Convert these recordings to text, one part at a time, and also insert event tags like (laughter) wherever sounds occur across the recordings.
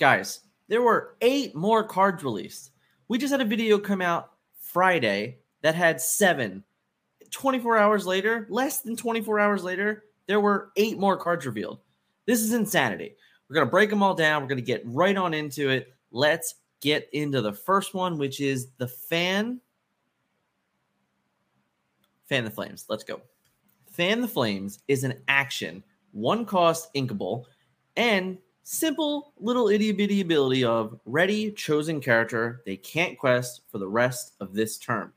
guys, there were eight more cards released. We just had a video come out Friday that had seven. 24 hours later, less than 24 hours later, there were eight more cards revealed. This is insanity. We're going to break them all down. We're going to get right on into it. Let's get into the first one, which is the fan. Fan the Flames. Let's go. Fan the Flames is an action, one cost inkable, and simple little itty bitty ability of ready chosen character they can't quest for the rest of this term.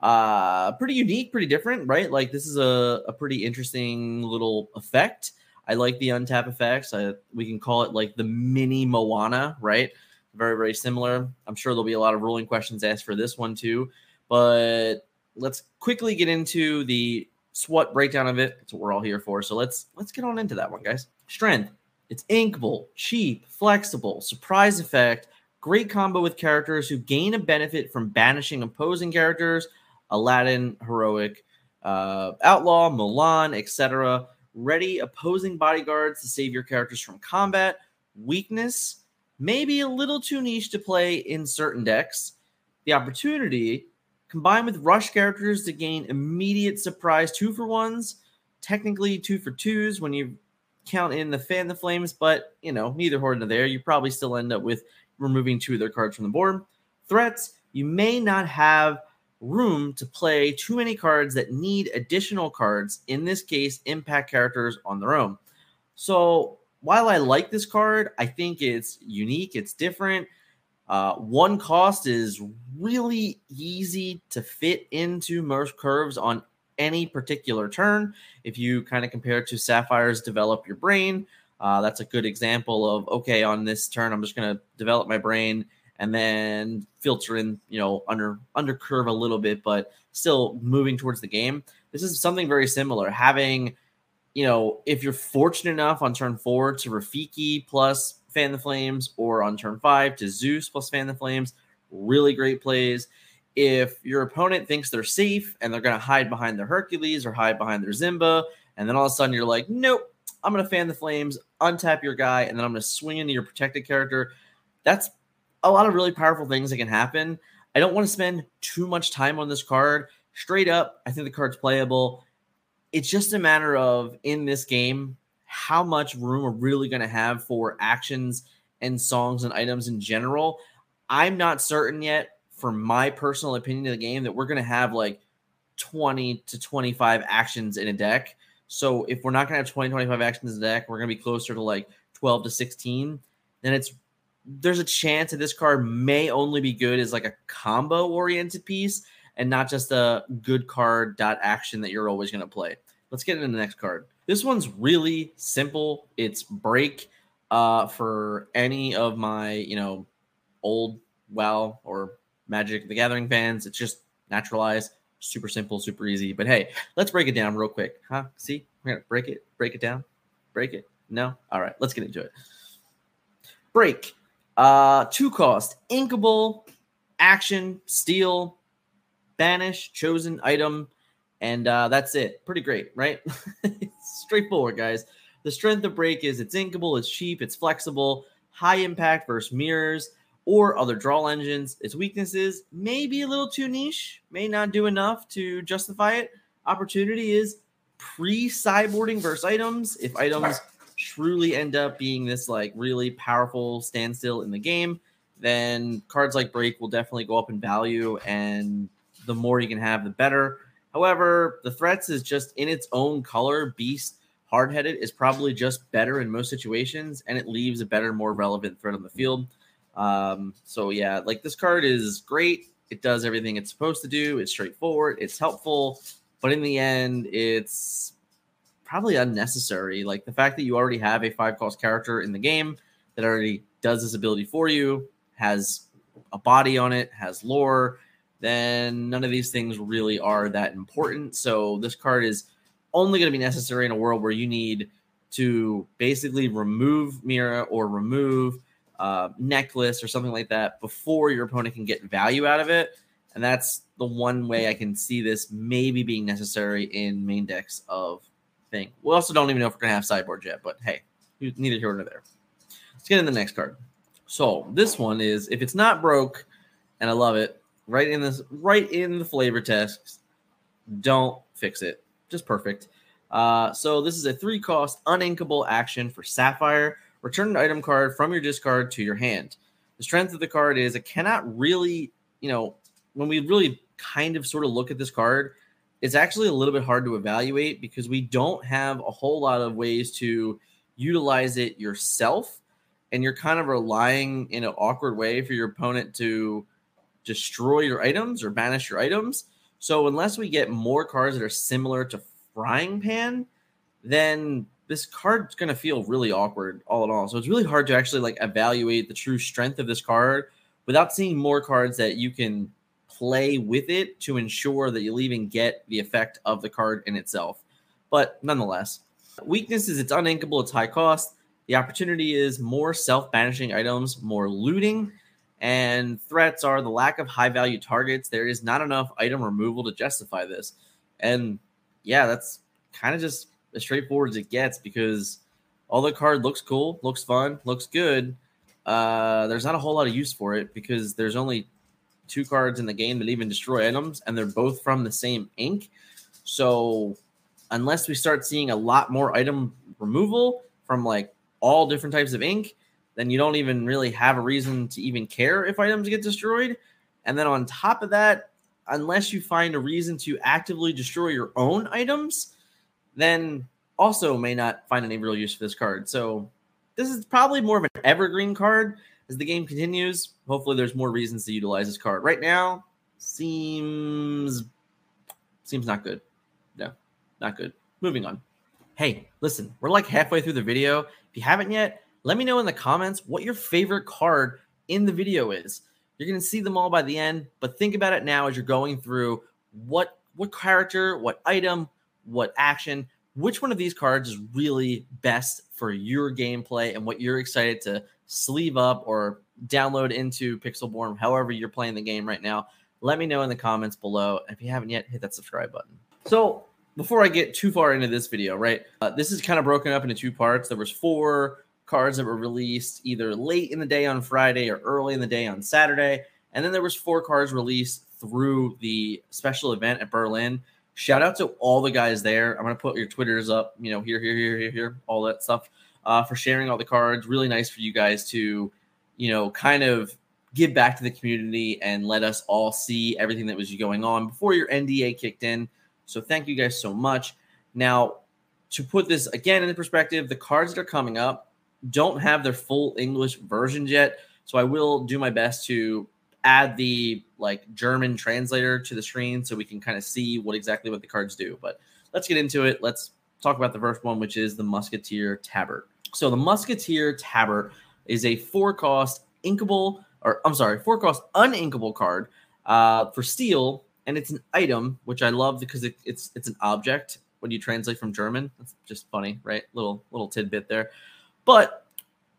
Uh, pretty unique, pretty different, right? Like this is a, a pretty interesting little effect. I like the untap effects. I, we can call it like the mini Moana, right? Very, very similar. I'm sure there'll be a lot of ruling questions asked for this one too. But let's quickly get into the SWOT breakdown of it. That's what we're all here for. So let's let's get on into that one, guys. Strength. It's inkable, cheap, flexible, surprise effect, great combo with characters who gain a benefit from banishing opposing characters, Aladdin, heroic, uh, outlaw, Mulan, etc. Ready opposing bodyguards to save your characters from combat. Weakness, maybe a little too niche to play in certain decks. The opportunity combined with rush characters to gain immediate surprise two for ones, technically two for twos when you count in the fan the flames, but you know, neither horde nor there. You probably still end up with removing two of their cards from the board. Threats, you may not have room to play too many cards that need additional cards, in this case, impact characters on their own. So while I like this card, I think it's unique, it's different. Uh, one cost is really easy to fit into most curves on any particular turn. If you kind of compare to Sapphire's Develop Your Brain, uh, that's a good example of okay, on this turn, I'm just going to develop my brain and then filter in, you know, under under curve a little bit, but still moving towards the game. This is something very similar. Having, you know, if you're fortunate enough on turn four to Rafiki plus Fan the Flames, or on turn five to Zeus plus Fan the Flames, really great plays. If your opponent thinks they're safe and they're going to hide behind their Hercules or hide behind their Simba, and then all of a sudden you're like, nope, I'm going to fan the flames, untap your guy, and then I'm going to swing into your protected character. That's a lot of really powerful things that can happen. I don't want to spend too much time on this card. Straight up, I think the card's playable. It's just a matter of in this game how much room we're really going to have for actions and songs and items in general. I'm not certain yet, for my personal opinion of the game, that we're going to have like 20 to 25 actions in a deck. So if we're not going to have 20, 25 actions in the deck, we're going to be closer to like 12 to 16. Then it's there's a chance that this card may only be good as like a combo oriented piece and not just a good card dot action that you're always going to play. Let's get into the next card. This one's really simple. It's break uh, for any of my, you know, old WoW or Magic the Gathering fans. It's just naturalized, super simple, super easy. But hey, let's break it down real quick. Huh? See, we're gonna break it, break it down, break it. No? All right, let's get into it. Break. Uh, two cost, inkable, action, steel, banish, chosen item, and uh, that's it. Pretty great, right? (laughs) straightforward, guys. The strength of break is it's inkable, it's cheap, it's flexible, high impact versus mirrors or other draw engines. Its weaknesses may be a little too niche, may not do enough to justify it. Opportunity is pre sideboarding versus items. If items truly end up being this like really powerful standstill in the game, then cards like Break will definitely go up in value, and the more you can have, the better. However, the threats is just in its own color. Beast hard headed is probably just better in most situations, and it leaves a better, more relevant threat on the field. Um, so yeah, like this card is great. It does everything it's supposed to do. It's straightforward. It's helpful, but in the end, it's probably unnecessary. Like the fact that you already have a five cost character in the game that already does this ability for you, has a body on it, has lore, then none of these things really are that important. So this card is only going to be necessary in a world where you need to basically remove Mirror or remove uh, necklace or something like that before your opponent can get value out of it. And that's the one way I can see this maybe being necessary in main decks of thing. We also don't even know if we're going to have sideboard yet, but hey, neither here nor there. Let's get in the next card. So this one is if it's not broke, and I love it, right in this right in the flavor text, don't fix it. Just perfect. Uh, so this is a three cost uninkable action for Sapphire. Return an item card from your discard to your hand. The strength of the card is it cannot really, you know, when we really kind of sort of look at this card, it's actually a little bit hard to evaluate because we don't have a whole lot of ways to utilize it yourself. And you're kind of relying in an awkward way for your opponent to destroy your items or banish your items. So unless we get more cards that are similar to Frying Pan, then this card's going to feel really awkward all in all. So it's really hard to actually like evaluate the true strength of this card without seeing more cards that you can play with it to ensure that you'll even get the effect of the card in itself. But nonetheless, weakness is it's uninkable, it's high cost. The opportunity is more self banishing items, more looting, and threats are the lack of high value targets. There is not enough item removal to justify this. And yeah, that's kind of just as straightforward as it gets because all the card looks cool, looks fun, looks good. Uh, there's not a whole lot of use for it because there's only two cards in the game that even destroy items, and they're both from the same ink. So unless we start seeing a lot more item removal from like all different types of ink, then you don't even really have a reason to even care if items get destroyed. And then on top of that, unless you find a reason to actively destroy your own items, then also may not find any real use for this card. So this is probably more of an evergreen card as the game continues. Hopefully, there's more reasons to utilize this card. Right now, seems seems not good. No, not good. Moving on. Hey, listen, we're like halfway through the video. If you haven't yet, let me know in the comments what your favorite card in the video is. You're to see them all by the end, but think about it now as you're going through what what character, what item, what action, which one of these cards is really best for your gameplay and what you're excited to sleeve up or download into Pixelborn, however you're playing the game right now. Let me know in the comments below. If you haven't yet, hit that subscribe button. So before I get too far into this video, right, uh, this is kind of broken up into two parts. There was four cards that were released either late in the day on Friday or early in the day on Saturday. And then there was four cards released through the special event at Berlin. Shout out to all the guys there. I'm gonna put your Twitters up, you know, here, here, here, here, here, all that stuff, uh, for sharing all the cards. Really nice for you guys to, you know, kind of give back to the community and let us all see everything that was going on before your NDA kicked in. So thank you guys so much. Now, to put this again in perspective, the cards that are coming up don't have their full English versions yet. So I will do my best to add the like German translator to the screen so we can kind of see what exactly what the cards do. But let's get into it. Let's talk about the first one, which is the Musketeer Tabard. So the Musketeer Tabard is a four cost inkable, or I'm sorry, four cost uninkable card uh, for steel, and it's an item, which I love because it, it's it's an object when you translate from German. That's just funny, right? Little little tidbit there. But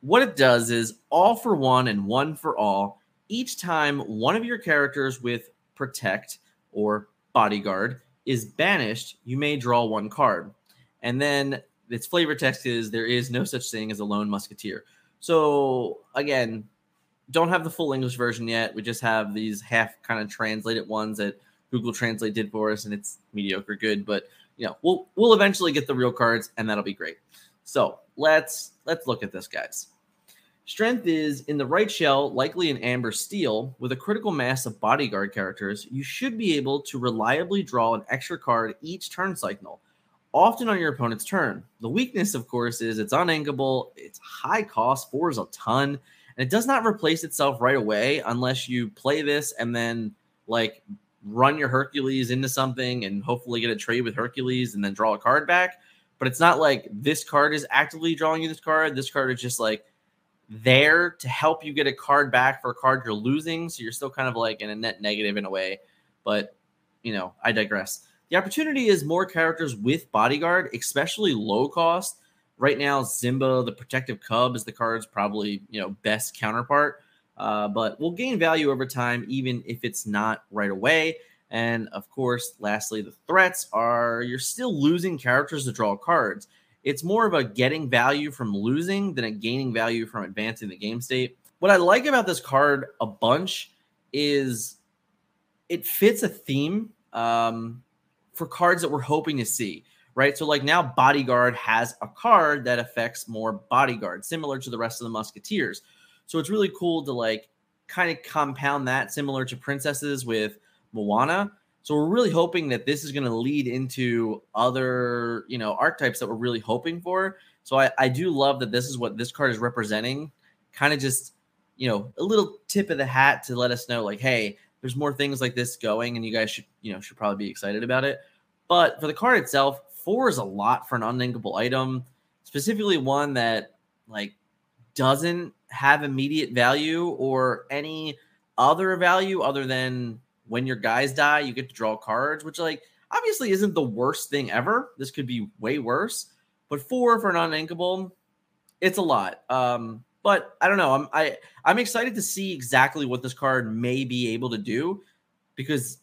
what it does is all for one and one for all. Each time one of your characters with protect or bodyguard is banished, you may draw one card. And then its flavor text is there is no such thing as a lone musketeer. So again, don't have the full English version yet. We just have these half kind of translated ones that Google Translate did for us, and it's mediocre good. But you know, we'll we'll eventually get the real cards, and that'll be great. So let's let's look at this, guys. Strength is in the right shell, likely an amber steel, with a critical mass of bodyguard characters. You should be able to reliably draw an extra card each turn cycle, often on your opponent's turn. The weakness, of course, is it's uninkable, it's high cost, four is a ton, and it does not replace itself right away unless you play this and then like run your Hercules into something and hopefully get a trade with Hercules and then draw a card back but it's not like this card is actively drawing you this card. This card is just like there to help you get a card back for a card you're losing. So you're still kind of like in a net negative in a way. But, you know, I digress. The opportunity is more characters with bodyguard, especially low cost. Right now, Simba, the protective cub, is the card's probably, you know, best counterpart. Uh, but will gain value over time, even if it's not right away. And of course, lastly, the threats are you're still losing characters to draw cards. It's more of a getting value from losing than a gaining value from advancing the game state. What I like about this card a bunch is it fits a theme um, for cards that we're hoping to see, right? So, like now, Bodyguard has a card that affects more Bodyguard, similar to the rest of the Musketeers. So, it's really cool to like kind of compound that, similar to Princesses with Moana. So we're really hoping that this is going to lead into other, you know, archetypes that we're really hoping for. So I, I do love that this is what this card is representing. Kind of just, you know, a little tip of the hat to let us know, like, hey, there's more things like this going, and you guys should, you know, should probably be excited about it. But for the card itself, four is a lot for an uninkable item, specifically one that like doesn't have immediate value or any other value other than when your guys die, you get to draw cards, which like obviously isn't the worst thing ever. This could be way worse, but four for an uninkable, it's a lot. Um, but I don't know. I'm I I'm excited to see exactly what this card may be able to do because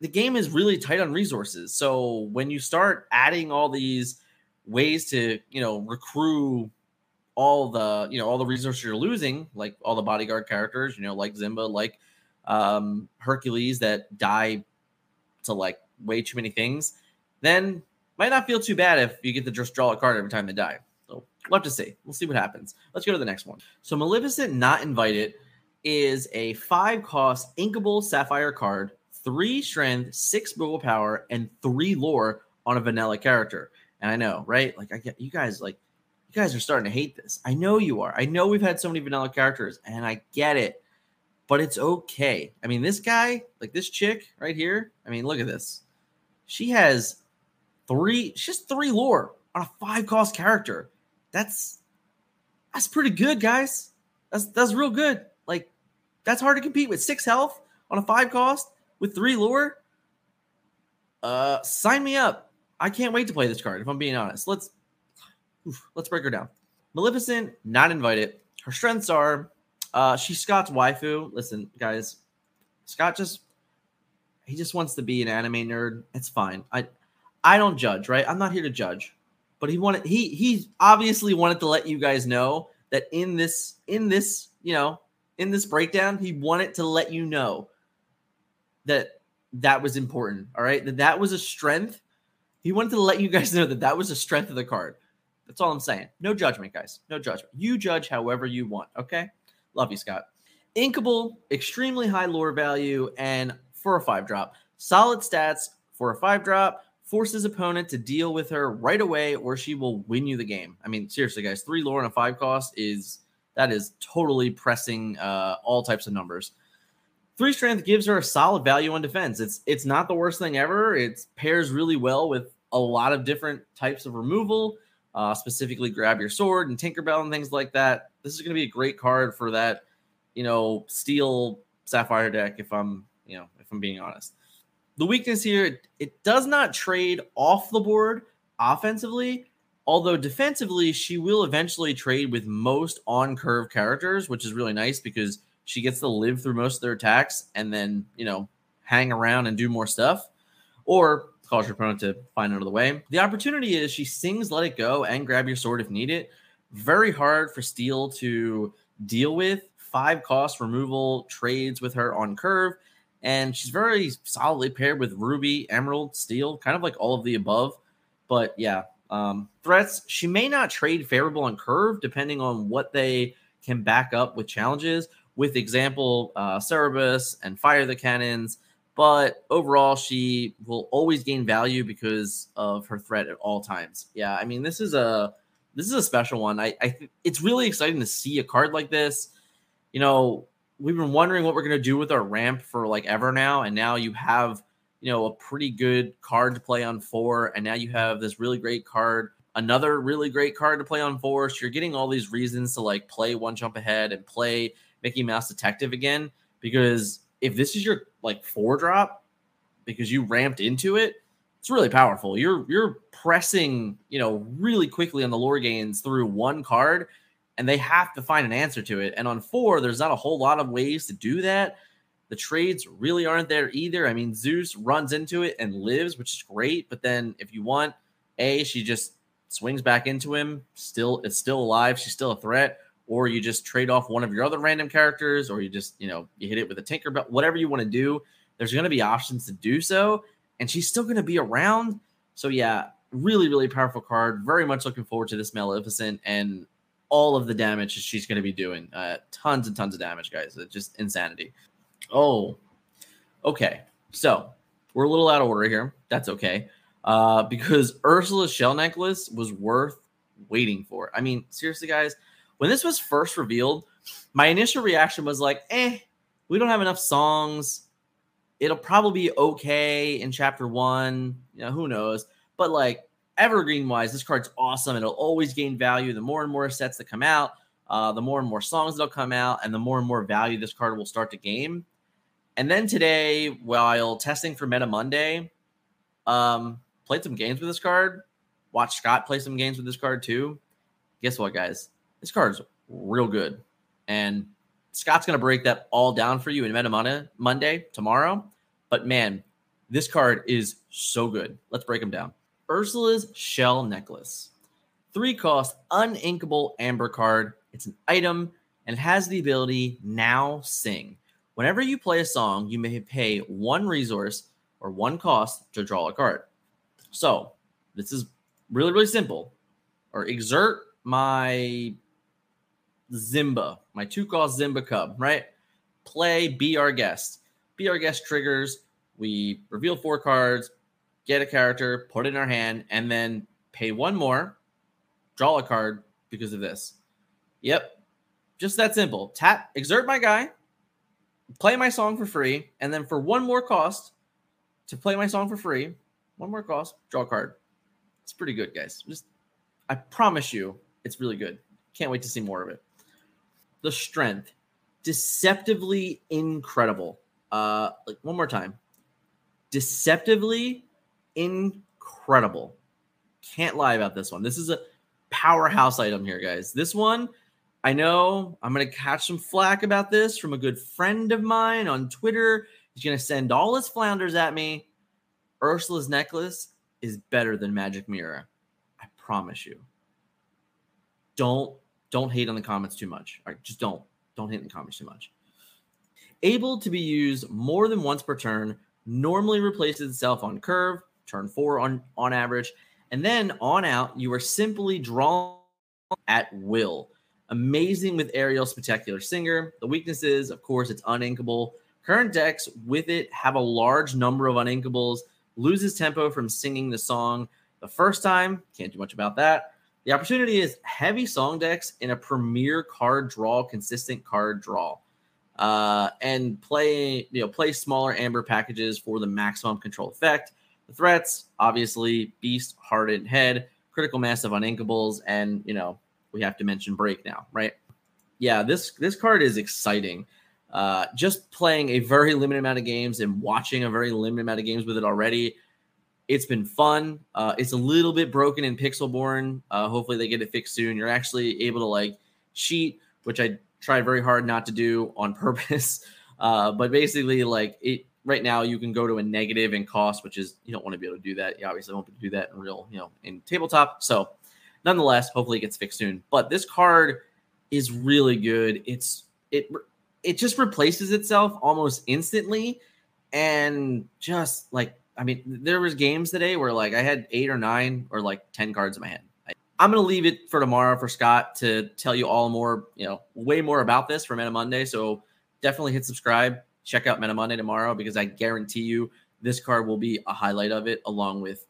the game is really tight on resources. So when you start adding all these ways to, you know, recruit all the, you know, all the resources you're losing, like all the bodyguard characters, you know, like Simba, like um, Hercules that die to like way too many things, then might not feel too bad if you get to just draw a card every time they die. So we'll have to see. We'll see what happens. Let's go to the next one. So Maleficent Not Invited is a five cost inkable sapphire card, three strength, six willpower, and three lore on a vanilla character. And I know, right? Like I get you guys like you guys are starting to hate this. I know you are. I know we've had so many vanilla characters, and I get it but it's okay. I mean, this guy, like this chick right here, I mean, look at this. She has three, has three lore on a five cost character. That's that's pretty good, guys. That's that's real good. Like, that's hard to compete with. Six health on a five cost with three lore. Uh sign me up. I can't wait to play this card, if I'm being honest. Let's oof, let's break her down. Maleficent, not invited. Her strengths are uh, she's Scott's waifu. Listen, guys, Scott just he just wants to be an anime nerd. It's fine. I I don't judge, right? I'm not here to judge. But he wanted he he obviously wanted to let you guys know that in this in this, you know, in this breakdown, he wanted to let you know that that was important, all right? That that was a strength. He wanted to let you guys know that that was a strength of the card. That's all I'm saying. No judgment, guys. No judgment. You judge however you want, okay? Love you, Scott. Inkable, extremely high lore value, and for a five drop. Solid stats for a five drop. Forces opponent to deal with her right away, or she will win you the game. I mean, seriously, guys, three lore and a five cost is that is totally pressing uh, all types of numbers. Three strength gives her a solid value on defense. It's it's not the worst thing ever. It pairs really well with a lot of different types of removal uh, specifically grab your sword and Tinkerbell and things like that. This is going to be a great card for that, you know, steel sapphire deck. If I'm, you know, if I'm being honest, the weakness here it, does not trade off the board offensively. Although defensively, she will eventually trade with most on curve characters, which is really nice because she gets to live through most of their attacks and then, you know, hang around and do more stuff. Or cause your opponent to find out of the way. The opportunity is she sings Let It Go and grab your sword if needed. Very hard for Steel to deal with. Five cost removal trades with her on curve. And she's very solidly paired with Ruby, Emerald, Steel, kind of like all of the above. But yeah, um, threats, she may not trade favorable on curve depending on what they can back up with challenges. With example, uh, Cerberus and Fire the Cannons but overall she will always gain value because of her threat at all times yeah i mean this is a this is a special one i i th- it's really exciting to see a card like this you know we've been wondering what we're to do with our ramp for like ever now and now you have you know a pretty good card to play on four and now you have this really great card another really great card to play on four so you're getting all these reasons to like play one jump ahead and play mickey mouse detective again because if this is your like four drop because you ramped into it, it's really powerful. You're you're pressing, you know, really quickly on the lore gains through one card, and they have to find an answer to it. And on four, there's not a whole lot of ways to do that. The trades really aren't there either. I mean, Zeus runs into it and lives, which is great. But then if you want, A, she just swings back into him, still it's still alive, she's still a threat, or you just trade off one of your other random characters, or you just, you know, you hit it with a Tinker Tinkerbell, whatever you want to do, there's going to be options to do so, and she's still going to be around. So yeah, really, really powerful card. Very much looking forward to this Maleficent and all of the damage she's going to be doing. Uh, tons and tons of damage, guys. It's just insanity. Oh, okay. So we're a little out of order here. That's okay. Uh, because Ursula's shell necklace was worth waiting for. I mean, seriously, guys, when this was first revealed, my initial reaction was like, eh, we don't have enough songs. It'll probably be okay in chapter one. You know, who knows? But like evergreen wise, this card's awesome. It'll always gain value. The more and more sets that come out, uh, the more and more songs that'll come out, and the more and more value this card will start to gain. And then today, while testing for Meta Monday, um, played some games with this card. Watched Scott play some games with this card too. Guess what, guys? This card's real good. And Scott's going to break that all down for you in Meta Monday, Monday tomorrow. But man, this card is so good. Let's break them down. Ursula's Shell Necklace. Three cost, uninkable amber card. It's an item and it has the ability Now Sing. Whenever you play a song, you may pay one resource or one cost to draw a card. So this is really, really simple. Or exert my Simba, my two cost Simba Cub, right? Play Be Our Guest. Be Our Guest triggers. We reveal four cards, get a character, put it in our hand, and then pay one more, draw a card because of this. Yep. Just that simple. Tap, exert my guy, play my song for free, and then for one more cost to play my song for free, one more cost, draw a card. It's pretty good, guys. Just I promise you, it's really good. Can't wait to see more of it. The strength, deceptively incredible. Uh, like one more time, deceptively incredible. Can't lie about this one. This is a powerhouse item here, guys. This one I know I'm going to catch some flack about this from a good friend of mine on Twitter. He's going to send all his flounders at me. Ursula's necklace is better than Magic Mirror. I promise you. Don't don't hate on the comments too much. All right, just don't don't hate in the comments too much. Able to be used more than once per turn, normally replaces itself on curve, turn four on on average, and then on out you are simply drawn at will. Amazing with Ariel Spectacular Singer. The weaknesses, of course, it's uninkable. Current decks with it have a large number of uninkables, loses tempo from singing the song the first time. Can't do much about that. The opportunity is heavy song decks in a premier card draw, consistent card draw. Uh, and play, you know, play smaller amber packages for the maximum control effect. The threats, obviously, beast, hardened head, critical mass of uninkables, and you know, we have to mention break now, right? Yeah, this this card is exciting. Uh, just playing a very limited amount of games and watching a very limited amount of games with it already. It's been fun. Uh, it's a little bit broken in Pixelborn. Uh, hopefully, they get it fixed soon. You're actually able to like cheat, which I tried very hard not to do on (laughs) purpose. Uh, but basically, like it right now, you can go to a negative in cost, which is you don't want to be able to do that. You obviously won't be able to do that in real, you know, in tabletop. So nonetheless, hopefully it gets fixed soon. But this card is really good. It's it it just replaces itself almost instantly, and just like I mean, there was games today where like I had eight or nine or like ten cards in my hand. I, I'm gonna leave it for tomorrow for Scott to tell you all more, you know, way more about this for Meta Monday. So definitely hit subscribe. Check out Meta Monday tomorrow because I guarantee you this card will be a highlight of it, along with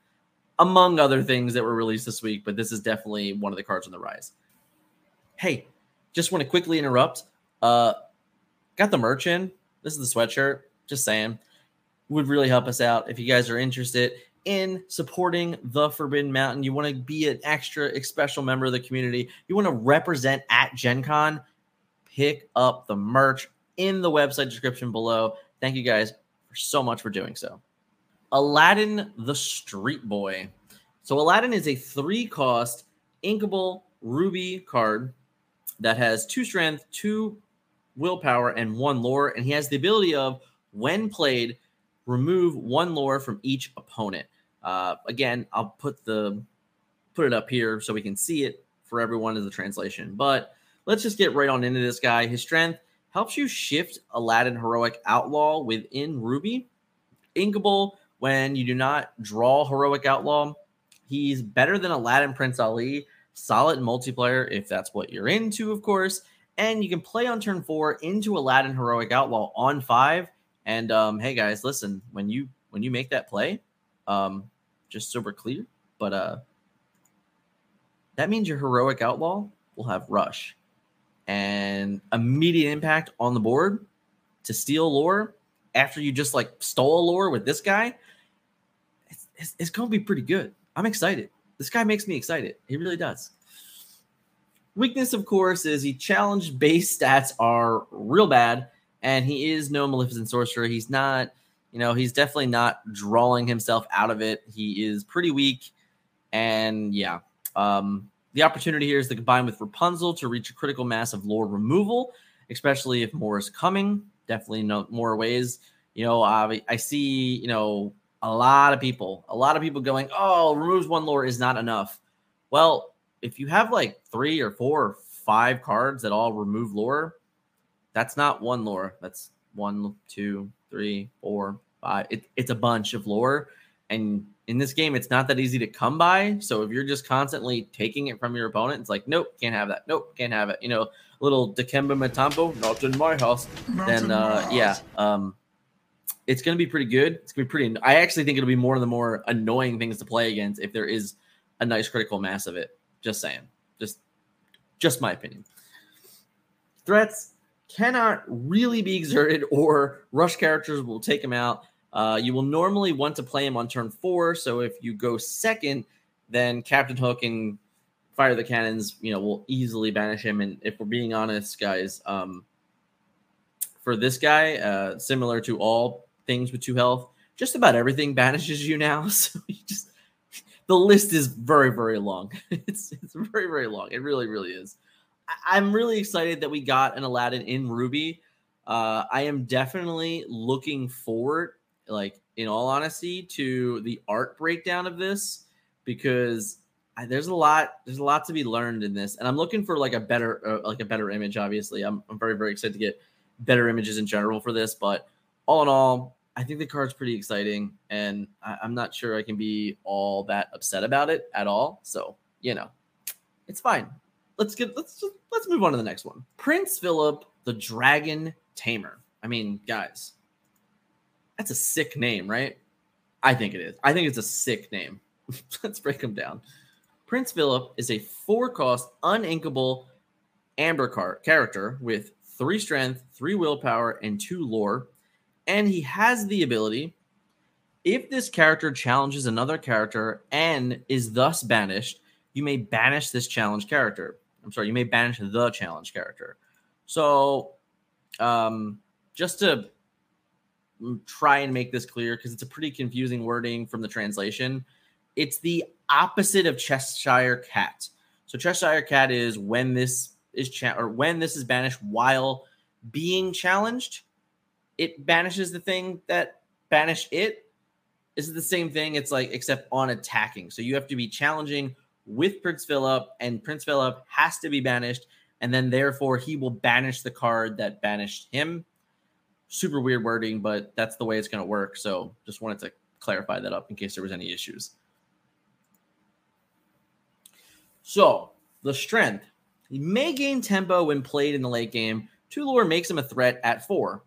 among other things that were released this week, but this is definitely one of the cards on the rise. Hey, just want to quickly interrupt. Uh, got the merch in. This is the sweatshirt. Just saying, would really help us out if you guys are interested in supporting the Forbidden Mountain. You want to be an extra special member of the community. You want to represent at Gen Con. Pick up the merch in the website description below. Thank you guys so much for doing so. Aladdin the Street Boy. So Aladdin is a three cost inkable ruby card that has two strength, two willpower, and one lore. And he has the ability of, when played, remove one lore from each opponent. Uh, again, I'll put the put it up here so we can see it for everyone as a translation. But let's just get right on into this guy. His strength helps you shift Aladdin Heroic Outlaw within Ruby. Inkable when you do not draw Heroic Outlaw. He's better than Aladdin Prince Ali, solid multiplayer if that's what you're into, of course. And you can play on turn four into Aladdin Heroic Outlaw on five. And um, hey guys, listen, when you when you make that play, um, just so we're clear, but uh that means your heroic outlaw will have rush and immediate impact on the board to steal lore after you just like stole lore with this guy. It's, it's, it's going to be pretty good. I'm excited. This guy makes me excited. He really does. Weakness, of course, is he challenge base stats are real bad, and he is no Maleficent Sorcerer. He's not, you know, he's definitely not drawing himself out of it. He is pretty weak, and yeah, um, the opportunity here is to combine with Rapunzel to reach a critical mass of lore removal, especially if more is coming. Definitely no more ways. You know, I, I see, you know, a lot of people, a lot of people going, oh, removes one lore is not enough. Well, if you have like three or four or five cards that all remove lore, that's not one lore. That's one, two, three, four, five. It, it's a bunch of lore. And in this game, it's not that easy to come by. So if you're just constantly taking it from your opponent, it's like, nope, can't have that. Nope, can't have it. You know, little Dikembe Mutombo, not in my house. Not then, uh, house. yeah, um, it's going to be pretty good. It's going to be pretty. I actually think it'll be more of the more annoying things to play against if there is a nice critical mass of it. Just saying. Just, just my opinion. Threats cannot really be exerted, or rush characters will take them out. Uh, you will normally want to play him on turn four. So if you go second, then Captain Hook and Fire the Cannons, you know, will easily banish him. And if we're being honest, guys, um, for this guy, uh, similar to all things with two health, just about everything banishes you now. (laughs) So you just the list is very, very long. (laughs) it's it's very, very long. It really, really is. I, I'm really excited that we got an Aladdin in Ruby. Uh, I am definitely looking forward like in all honesty, to the art breakdown of this because I, there's a lot there's a lot to be learned in this, and I'm looking for like a better uh, like a better image. Obviously, I'm I'm very very excited to get better images in general for this, but all in all, I think the card's pretty exciting, and I, I'm not sure I can be all that upset about it at all. So you know, it's fine. Let's get let's just, let's move on to the next one. Prince Phillip, the Dragon Tamer. I mean, guys, that's a sick name, right? I think it is. I think it's a sick name. (laughs) Let's break them down. Prince Phillip is a four cost, uninkable amber card character with three strength, three willpower, and two lore. And he has the ability if this character challenges another character and is thus banished, you may banish this challenge character. I'm sorry, you may banish the challenge character. So, um, just to try and make this clear because it's a pretty confusing wording from the translation. It's the opposite of Cheshire Cat. So Cheshire Cat is when this is cha- or when this is banished while being challenged, it banishes the thing that banished it. This is the same thing. It's like except on attacking. So you have to be challenging with Prince Phillip, and Prince Phillip has to be banished, and then therefore he will banish the card that banished him super weird wording, but that's the way it's going to work. So just wanted to clarify that up in case there was any issues. So the strength. He may gain tempo when played in the late game. Two lore makes him a threat at four.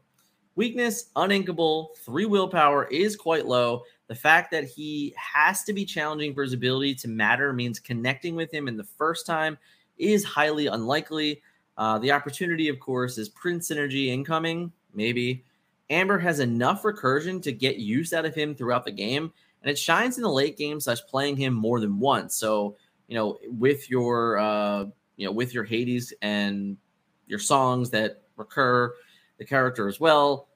Weakness, uninkable, three willpower is quite low. The fact that he has to be challenging for his ability to matter means connecting with him in the first time is highly unlikely. Uh, the opportunity, of course, is Prince Synergy incoming maybe. Amber has enough recursion to get use out of him throughout the game, and it shines in the late game slash playing him more than once. So, you know, with your uh, you know, with your Hades and your songs that recur the character as well,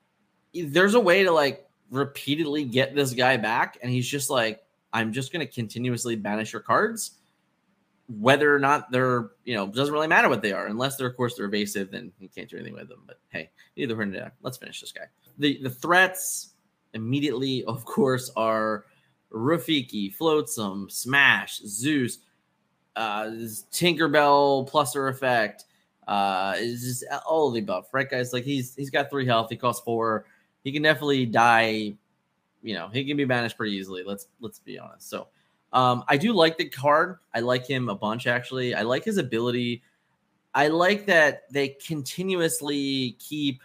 there's a way to like repeatedly get this guy back, and he's just like, I'm just gonna continuously banish your cards whether or not they're, you know, doesn't really matter what they are, unless they're, of course, they're evasive, then you can't do anything with them. But hey, either way, let's finish this guy. The the threats immediately, of course, are Rafiki, Flotsam, Smash, Zeus. uh, Tinkerbell pluser effect. Uh, is just all of the above, right, guys? Like he's he's got three health. He costs four. He can definitely die. You know, he can be banished pretty easily. Let's let's be honest. So, um, I do like the card. I like him a bunch actually. I like his ability. I like that they continuously keep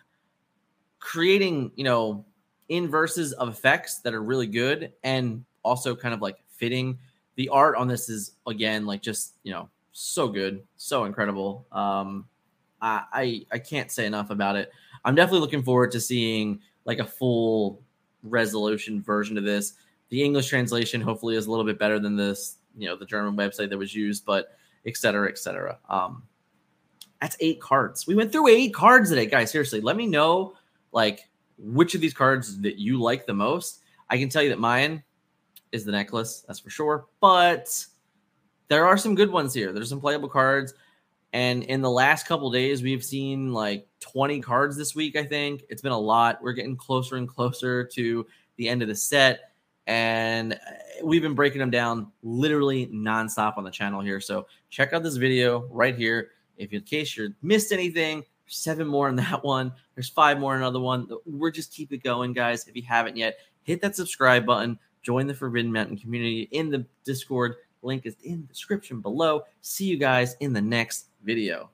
creating, you know, inverses of effects that are really good and also kind of like fitting. The art on this is again like just you know so good, so incredible. Um, I, I I can't say enough about it. I'm definitely looking forward to seeing like a full resolution version of this. The English translation hopefully is a little bit better than this, you know, the German website that was used, but et cetera, et cetera. Um, that's eight cards. We went through eight cards today, guys. Seriously, let me know like which of these cards that you like the most. I can tell you that mine is the necklace, that's for sure. But there are some good ones here. There's some playable cards. And in the last couple days, we've seen like 20 cards this week, I think. It's been a lot. We're getting closer and closer to the end of the set. And uh, we've been breaking them down literally nonstop on the channel here. So check out this video right here. If in case you missed anything, seven more in (laughs) that one. There's five more in another one. We're just keep it going, guys. If you haven't yet, hit that subscribe button. Join the Forbidden Mountain community in the Discord. Link is in the description below. See you guys in the next video.